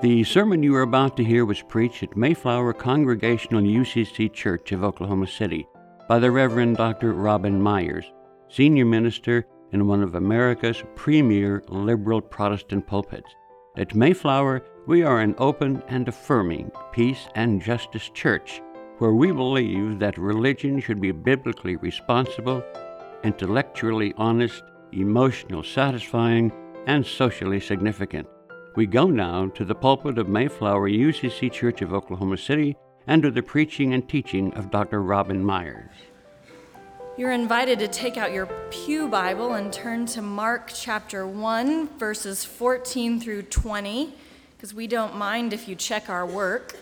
The sermon you are about to hear was preached at Mayflower Congregational UCC Church of Oklahoma City by the Reverend Dr. Robin Meyers, senior minister in one of America's premier liberal Protestant pulpits. At Mayflower, we are an open and affirming peace and justice church where we believe that religion should be biblically responsible, intellectually honest, emotionally satisfying, and socially significant. We go now to the pulpit of Mayflower UCC Church of Oklahoma City under the preaching and teaching of Dr. Robin Meyers. You're invited to take out your Pew Bible and turn to Mark chapter 1, verses 14 through 20, because we don't mind if you check our work.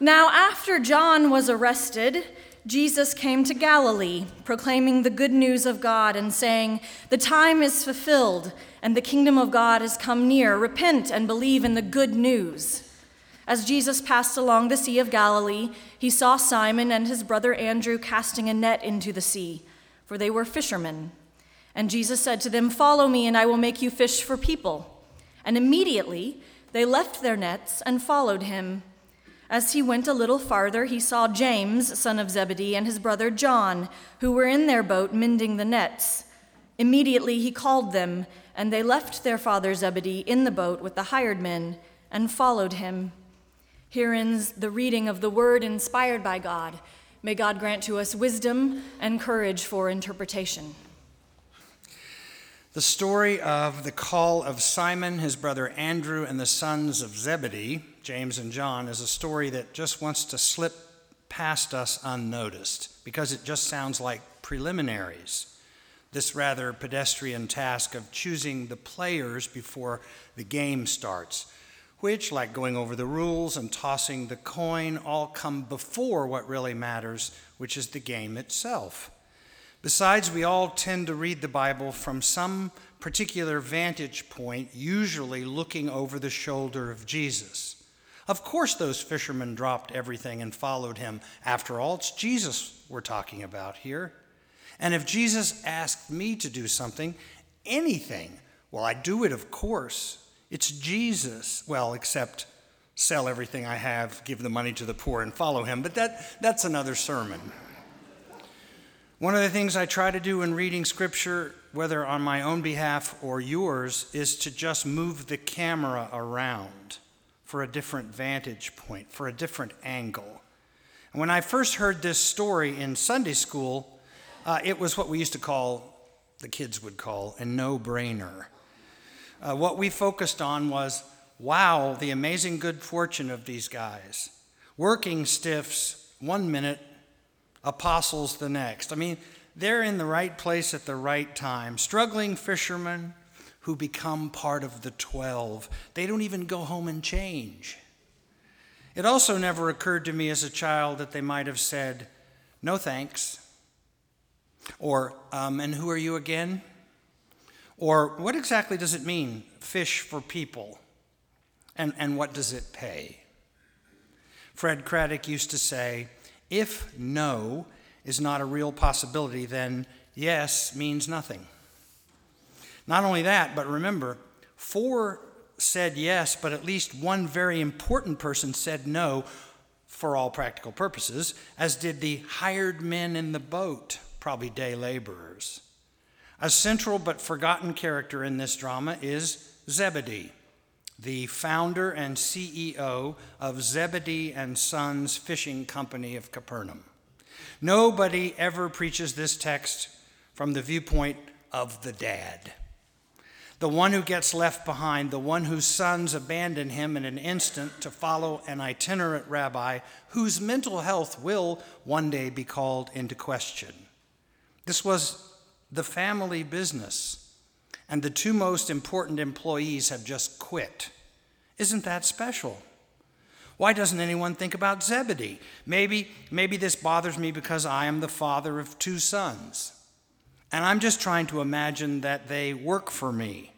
Now, after John was arrested, Jesus came to Galilee, proclaiming the good news of God and saying, The time is fulfilled, and the kingdom of God has come near. Repent and believe in the good news. As Jesus passed along the Sea of Galilee, he saw Simon and his brother Andrew casting a net into the sea, for they were fishermen. And Jesus said to them, Follow me, and I will make you fish for people. And immediately they left their nets and followed him. As he went a little farther, he saw James, son of Zebedee, and his brother John, who were in their boat mending the nets. Immediately he called them, and they left their father Zebedee in the boat with the hired men and followed him. Here ends the reading of the word inspired by God. May God grant to us wisdom and courage for interpretation. The story of the call of Simon, his brother Andrew, and the sons of Zebedee, James and John, is a story that just wants to slip past us unnoticed because it just sounds like preliminaries. This rather pedestrian task of choosing the players before the game starts, which, like going over the rules and tossing the coin, all come before what really matters, which is the game itself. Besides, we all tend to read the Bible from some particular vantage point, usually looking over the shoulder of Jesus. Of course, those fishermen dropped everything and followed him. After all, it's Jesus we're talking about here. And if Jesus asked me to do something, anything, well, I'd do it, of course. It's Jesus. Well, except sell everything I have, give the money to the poor, and follow him. But that, that's another sermon. One of the things I try to do in reading scripture, whether on my own behalf or yours, is to just move the camera around for a different vantage point, for a different angle. And when I first heard this story in Sunday school, uh, it was what we used to call, the kids would call, a no brainer. Uh, what we focused on was wow, the amazing good fortune of these guys. Working stiffs one minute, apostles the next. I mean, they're in the right place at the right time. Struggling fishermen who become part of the 12. They don't even go home and change. It also never occurred to me as a child that they might have said, No thanks. Or, um, And who are you again? Or, What exactly does it mean, fish for people? And, and what does it pay? Fred Craddock used to say, if no is not a real possibility, then yes means nothing. Not only that, but remember, four said yes, but at least one very important person said no for all practical purposes, as did the hired men in the boat, probably day laborers. A central but forgotten character in this drama is Zebedee the founder and CEO of Zebedee and Sons Fishing Company of Capernaum. Nobody ever preaches this text from the viewpoint of the dad, the one who gets left behind, the one whose sons abandon him in an instant to follow an itinerant rabbi whose mental health will one day be called into question. This was the family business and the two most important employees have just quit. Isn't that special? Why doesn't anyone think about Zebedee? Maybe, maybe this bothers me because I am the father of two sons. And I'm just trying to imagine that they work for me.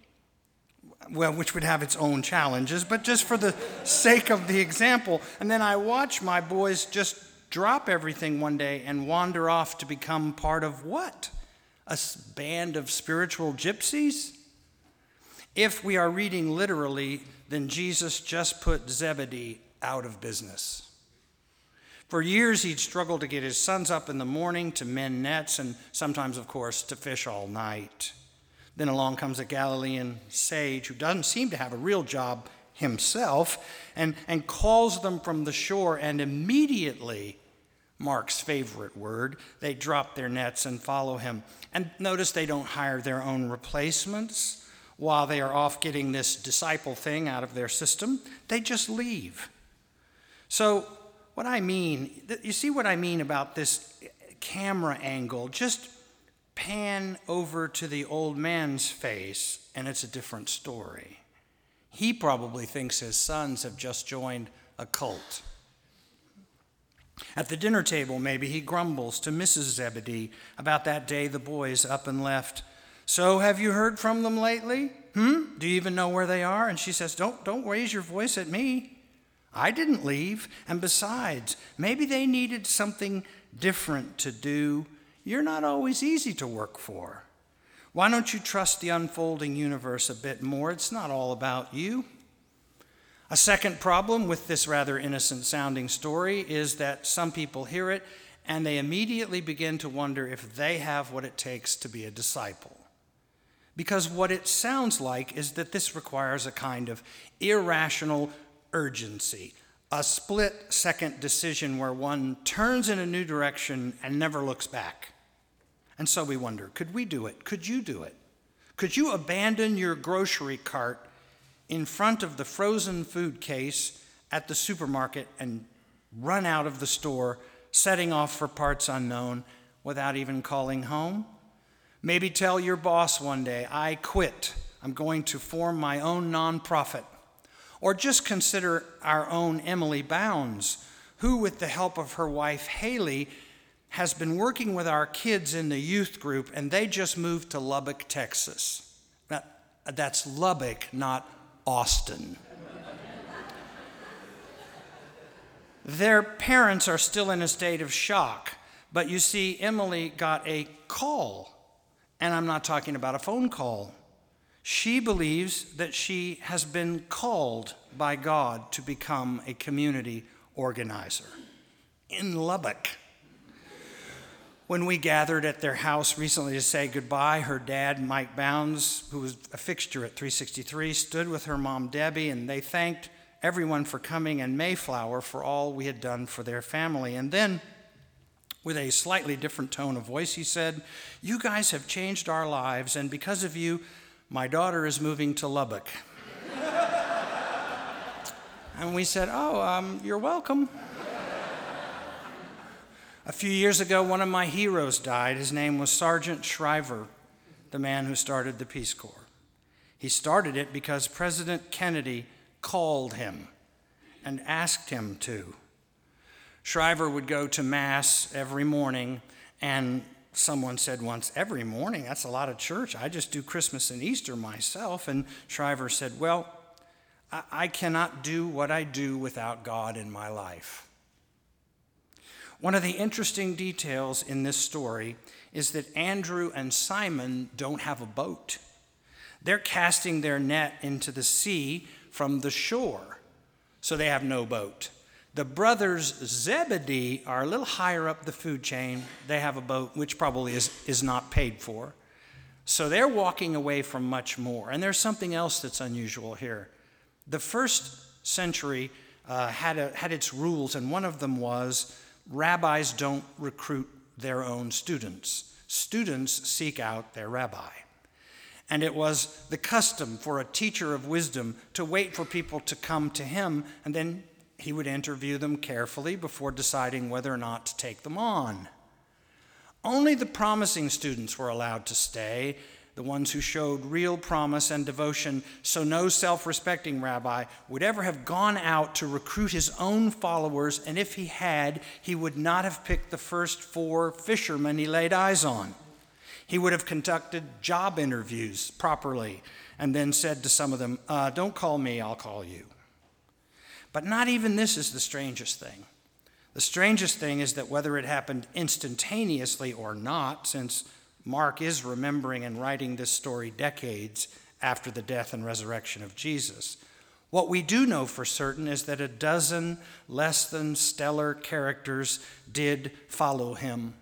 Well, which would have its own challenges, but just for the sake of the example. And then I watch my boys just drop everything one day and wander off to become part of what? A band of spiritual gypsies? If we are reading literally, then Jesus just put Zebedee out of business. For years, he'd struggled to get his sons up in the morning to mend nets and sometimes, of course, to fish all night. Then along comes a Galilean sage who doesn't seem to have a real job himself and, and calls them from the shore, and immediately, Mark's favorite word, they drop their nets and follow him. And notice they don't hire their own replacements while they are off getting this disciple thing out of their system, they just leave. So, what I mean, you see what I mean about this camera angle? Just pan over to the old man's face, and it's a different story. He probably thinks his sons have just joined a cult. At the dinner table, maybe he grumbles to Mrs. Zebedee about that day the boys up and left. So, have you heard from them lately? Hmm? Do you even know where they are? And she says, Don't, don't raise your voice at me. I didn't leave. And besides, maybe they needed something different to do. You're not always easy to work for. Why don't you trust the unfolding universe a bit more? It's not all about you. A second problem with this rather innocent sounding story is that some people hear it and they immediately begin to wonder if they have what it takes to be a disciple. Because what it sounds like is that this requires a kind of irrational urgency, a split second decision where one turns in a new direction and never looks back. And so we wonder could we do it? Could you do it? Could you abandon your grocery cart in front of the frozen food case at the supermarket and run out of the store, setting off for parts unknown without even calling home? Maybe tell your boss one day, I quit. I'm going to form my own nonprofit. Or just consider our own Emily Bounds, who, with the help of her wife Haley, has been working with our kids in the youth group, and they just moved to Lubbock, Texas. that's Lubbock, not Austin. Their parents are still in a state of shock, but you see, Emily got a call, and I'm not talking about a phone call. She believes that she has been called by God to become a community organizer in Lubbock. When we gathered at their house recently to say goodbye, her dad, Mike Bounds, who was a fixture at 363, stood with her mom, Debbie, and they thanked everyone for coming and Mayflower for all we had done for their family. And then, with a slightly different tone of voice, he said, You guys have changed our lives, and because of you, my daughter is moving to Lubbock. and we said, Oh, um, you're welcome. A few years ago, one of my heroes died. His name was Sargent Shriver, the man who started the Peace Corps. He started it because President Kennedy called him and asked him to. Shriver would go to Mass every morning and someone said once, every morning, that's a lot of church. I just do Christmas and Easter myself. And Shriver said, Well, I, I cannot do what I do without God in my life. One of the interesting details in this story is that Andrew and Simon don't have a boat. They're casting their net into the sea from the shore, so they have no boat. The brothers Zebedee are a little higher up the food chain. They have a boat, which probably is, is not paid for. So they're walking away from much more. And there's something else that's unusual here. The first century uh, had, a, had its rules, and one of them was rabbis don't recruit their own students, students seek out their rabbi. And it was the custom for a teacher of wisdom to wait for people to come to him and then he would interview them carefully before deciding whether or not to take them on. Only the promising students were allowed to stay. the ones who showed real promise and devotion, so no self respecting rabbi would ever have gone out to recruit his own followers, and if he had, he would not have picked the first four fishermen he laid eyes on. He would have conducted job interviews properly and then said to some of them, uh, Don't call me, I'll call you. But not even this is the strangest thing. The strangest thing is that whether it happened instantaneously or not, since Mark is remembering and writing this story decades after the death and resurrection of Jesus, what we do know for certain is that a dozen less than stellar characters did follow him,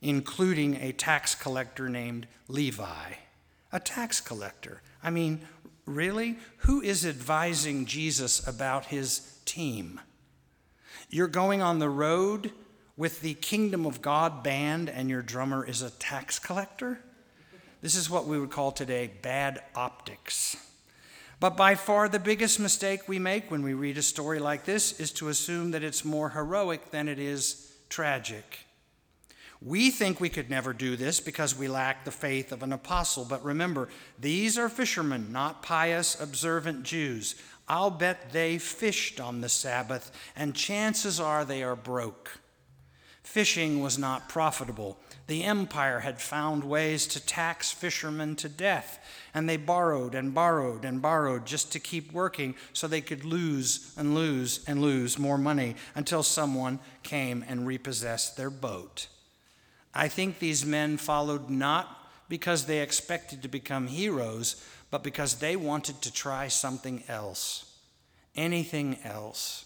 including a tax collector named Levi. A tax collector. I mean, really? Who is advising Jesus about his team? You're going on the road with the Kingdom of God band, and your drummer is a tax collector? This is what we would call today bad optics. But by far the biggest mistake we make when we read a story like this is to assume that it's more heroic than it is tragic. We think we could never do this because we lack the faith of an apostle. But remember, these are fishermen, not pious, observant Jews. I'll bet they fished on the Sabbath, and chances are they are broke. Fishing was not profitable. The empire had found ways to tax fishermen to death, and they borrowed and borrowed and borrowed just to keep working so they could lose and lose and lose more money until someone came and repossessed their boat. I think these men followed not because they expected to become heroes, but because they wanted to try something else, anything else.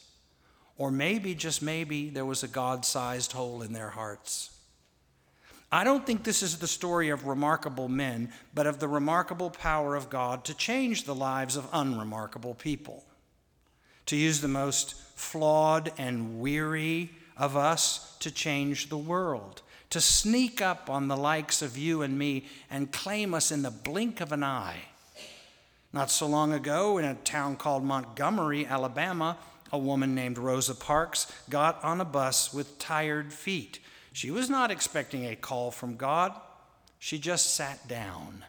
Or maybe, just maybe, there was a God sized hole in their hearts. I don't think this is the story of remarkable men, but of the remarkable power of God to change the lives of unremarkable people. To use the most flawed and weary of us to change the world to sneak up on the likes of you and me and claim us in the blink of an eye. Not so long ago, in a town called Montgomery, Alabama, a woman named Rosa Parks got on a bus with tired feet. She was not expecting a call from God, she just sat down.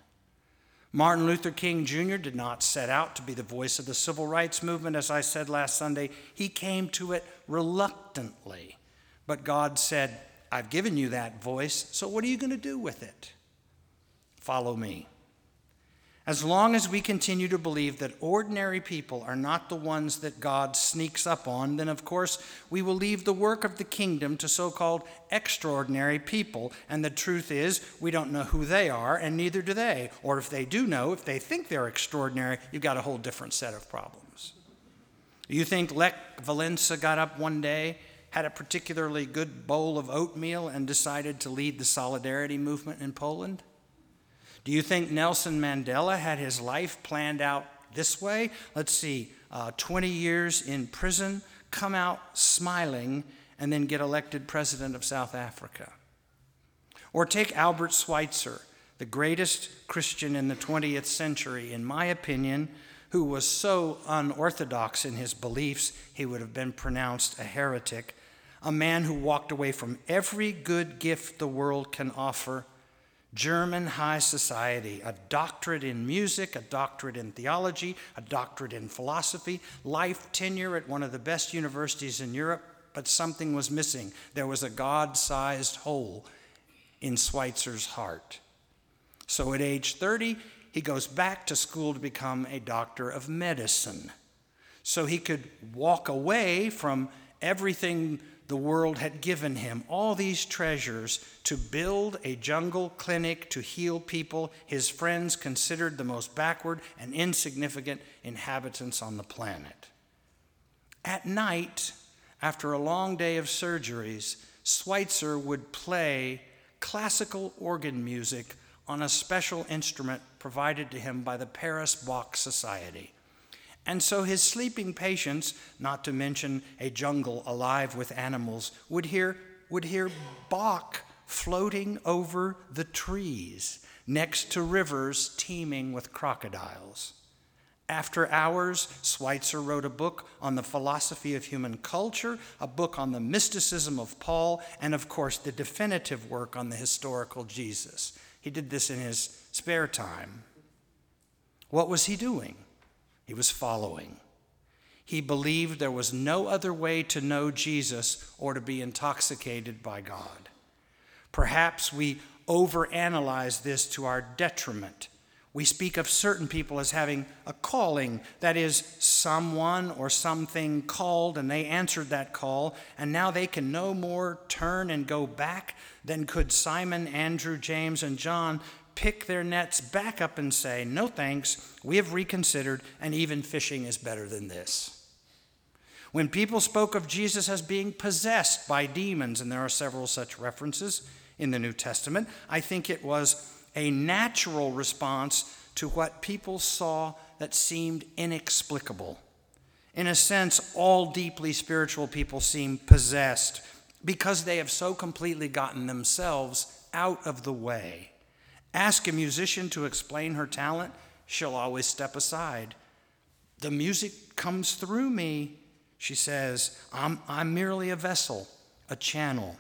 Martin Luther King Jr. did not set out to be the voice of the civil rights movement, as I said last Sunday. He came to it reluctantly. But God said, I've given you that voice, so what are you going to do with it? Follow me. As long as we continue to believe that ordinary people are not the ones that God sneaks up on, then of course we will leave the work of the kingdom to so called extraordinary people. And the truth is, we don't know who they are, and neither do they. Or if they do know, if they think they're extraordinary, you've got a whole different set of problems. You think Lech Walesa got up one day had a particularly good bowl of oatmeal and decided to lead the solidarity movement in Poland? Do you think Nelson Mandela had his life planned out this way? Let's see, uh, 20 years in prison, come out smiling, and then get elected president of South Africa. Or take Albert Schweitzer, the greatest Christian in the 20th century, in my opinion, who was so unorthodox in his beliefs he would have been pronounced a heretic a man who walked away from every good gift the world can offer German high society, a doctorate in music, a doctorate in theology, a doctorate in philosophy, life tenure at one of the best universities in Europe, but something was missing. There was a God sized hole in Schweitzer's heart. So at age 30, he goes back to school to become a doctor of medicine. So he could walk away from everything the world had given him all these treasures to build a jungle clinic to heal people his friends considered the most backward and insignificant inhabitants on the planet. At night, after a long day of surgeries, Schweitzer would play classical organ music on a special instrument provided to him by the Paris Bach Society. And so his sleeping patients, not to mention a jungle alive with animals, would hear, would hear Bach floating over the trees next to rivers teeming with crocodiles. After hours, Schweitzer wrote a book on the philosophy of human culture, a book on the mysticism of Paul, and of course, the definitive work on the historical Jesus. He did this in his spare time. What was he doing? He was following. He believed there was no other way to know Jesus or to be intoxicated by God. Perhaps we overanalyze this to our detriment. We speak of certain people as having a calling, that is, someone or something called, and they answered that call, and now they can no more turn and go back than could Simon, Andrew, James, and John pick their nets back up and say, No thanks, we have reconsidered, and even fishing is better than this. When people spoke of Jesus as being possessed by demons, and there are several such references in the New Testament, I think it was a natural response to what people saw that seemed inexplicable. In a sense, all deeply spiritual people seem possessed because they have so completely gotten themselves out of the way. Ask a musician to explain her talent, she'll always step aside. The music comes through me, she says. I'm, I'm merely a vessel, a channel.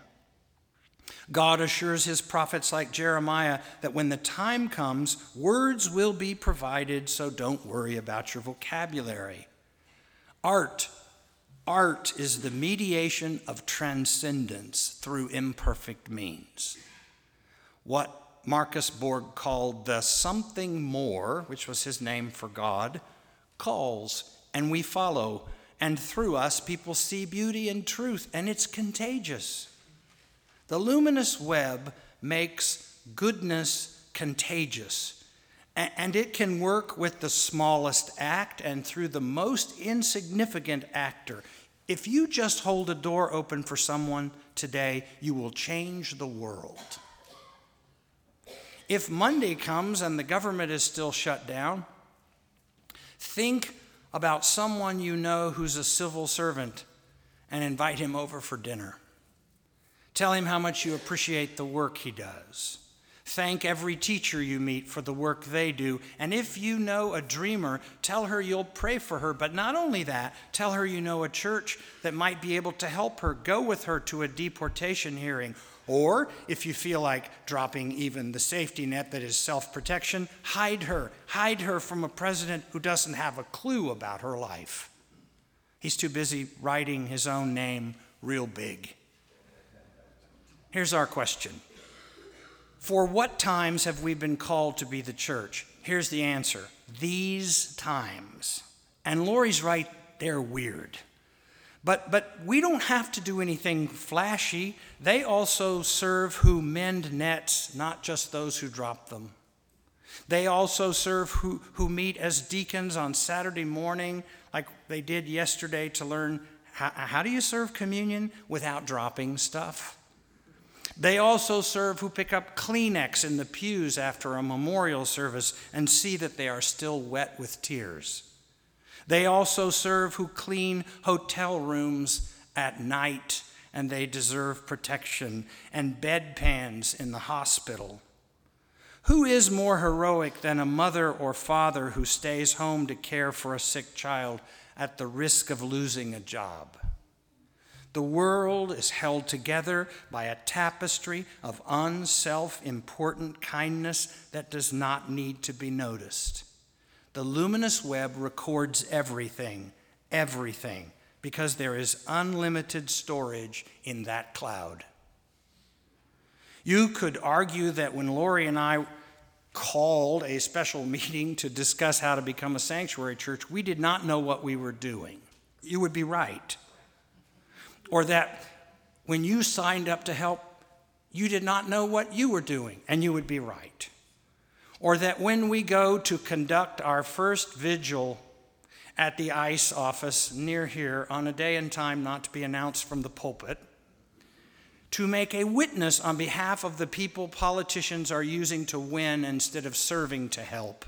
God assures his prophets like Jeremiah that when the time comes, words will be provided, so don't worry about your vocabulary. Art, art is the mediation of transcendence through imperfect means. What Marcus Borg called the something more, which was his name for God, calls, and we follow, and through us people see beauty and truth, and it's contagious. The luminous web makes goodness contagious, and it can work with the smallest act and through the most insignificant actor. If you just hold a door open for someone today, you will change the world. If Monday comes and the government is still shut down, think about someone you know who's a civil servant and invite him over for dinner. Tell him how much you appreciate the work he does. Thank every teacher you meet for the work they do. And if you know a dreamer, tell her you'll pray for her. But not only that, tell her you know a church that might be able to help her. Go with her to a deportation hearing. Or if you feel like dropping even the safety net that is self protection, hide her. Hide her from a president who doesn't have a clue about her life. He's too busy writing his own name real big. Here's our question For what times have we been called to be the church? Here's the answer these times. And Lori's right, they're weird. But, but we don't have to do anything flashy. They also serve who mend nets, not just those who drop them. They also serve who, who meet as deacons on Saturday morning, like they did yesterday, to learn how, how do you serve communion without dropping stuff? They also serve who pick up Kleenex in the pews after a memorial service and see that they are still wet with tears. They also serve who clean hotel rooms at night and they deserve protection and bedpans in the hospital. Who is more heroic than a mother or father who stays home to care for a sick child at the risk of losing a job? The world is held together by a tapestry of unself important kindness that does not need to be noticed. The luminous web records everything, everything, because there is unlimited storage in that cloud. You could argue that when Lori and I called a special meeting to discuss how to become a sanctuary church, we did not know what we were doing. You would be right. Or that when you signed up to help, you did not know what you were doing, and you would be right. Or that when we go to conduct our first vigil at the ICE office near here on a day and time not to be announced from the pulpit, to make a witness on behalf of the people politicians are using to win instead of serving to help.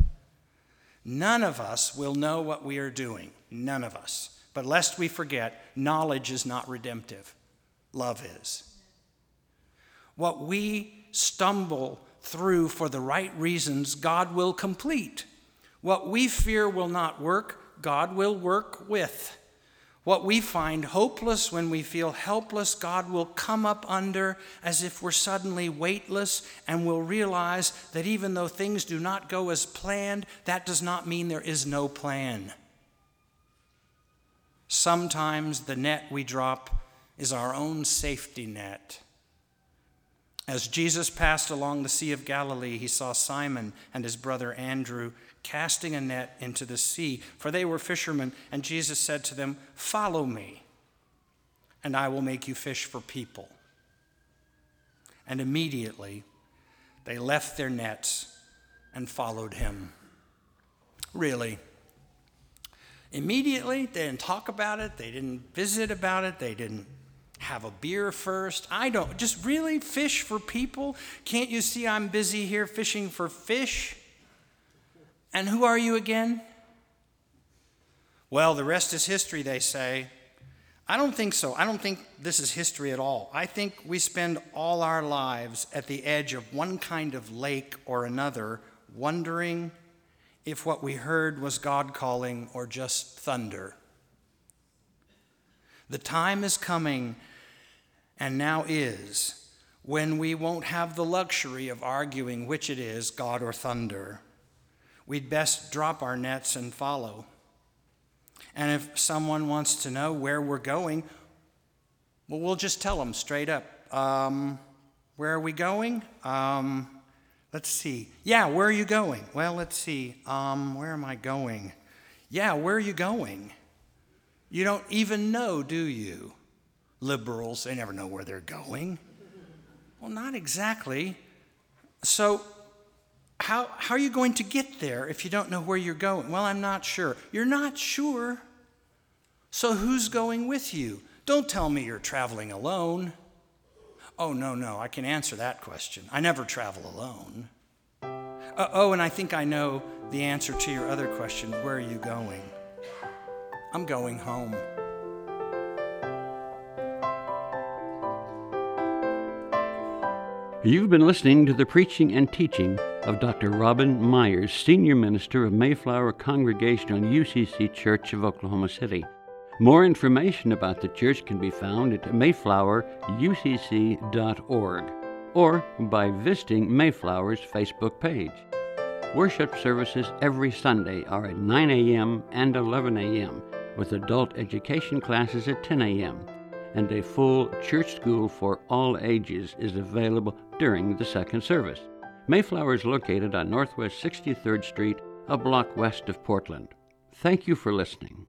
None of us will know what we are doing. None of us. But lest we forget, knowledge is not redemptive, love is. What we stumble through for the right reasons, God will complete. What we fear will not work, God will work with. What we find hopeless when we feel helpless, God will come up under as if we're suddenly weightless, and we'll realize that even though things do not go as planned, that does not mean there is no plan. Sometimes the net we drop is our own safety net. As Jesus passed along the Sea of Galilee, he saw Simon and his brother Andrew casting a net into the sea, for they were fishermen. And Jesus said to them, Follow me, and I will make you fish for people. And immediately they left their nets and followed him. Really. Immediately, they didn't talk about it, they didn't visit about it, they didn't have a beer first. I don't. Just really fish for people? Can't you see I'm busy here fishing for fish? And who are you again? Well, the rest is history, they say. I don't think so. I don't think this is history at all. I think we spend all our lives at the edge of one kind of lake or another, wondering if what we heard was God calling or just thunder. The time is coming, and now is, when we won't have the luxury of arguing which it is, God or thunder we'd best drop our nets and follow. And if someone wants to know where we're going, well, we'll just tell them straight up. Um, where are we going? Um, let's see. Yeah, where are you going? Well, let's see. Um, where am I going? Yeah, where are you going? You don't even know, do you? Liberals, they never know where they're going. Well, not exactly. So how, how are you going to get there if you don't know where you're going? Well, I'm not sure. You're not sure. So who's going with you? Don't tell me you're traveling alone. Oh, no, no, I can answer that question. I never travel alone. Uh, oh, and I think I know the answer to your other question where are you going? I'm going home. You've been listening to the preaching and teaching of Dr. Robin Meyers, Senior Minister of Mayflower Congregational UCC Church of Oklahoma City. More information about the church can be found at mayflowerucc.org or by visiting Mayflower's Facebook page. Worship services every Sunday are at 9 a.m. and 11 a.m., with adult education classes at 10 a.m., and a full church school for all ages is available during the second service. Mayflower is located on Northwest 63rd Street, a block west of Portland. Thank you for listening.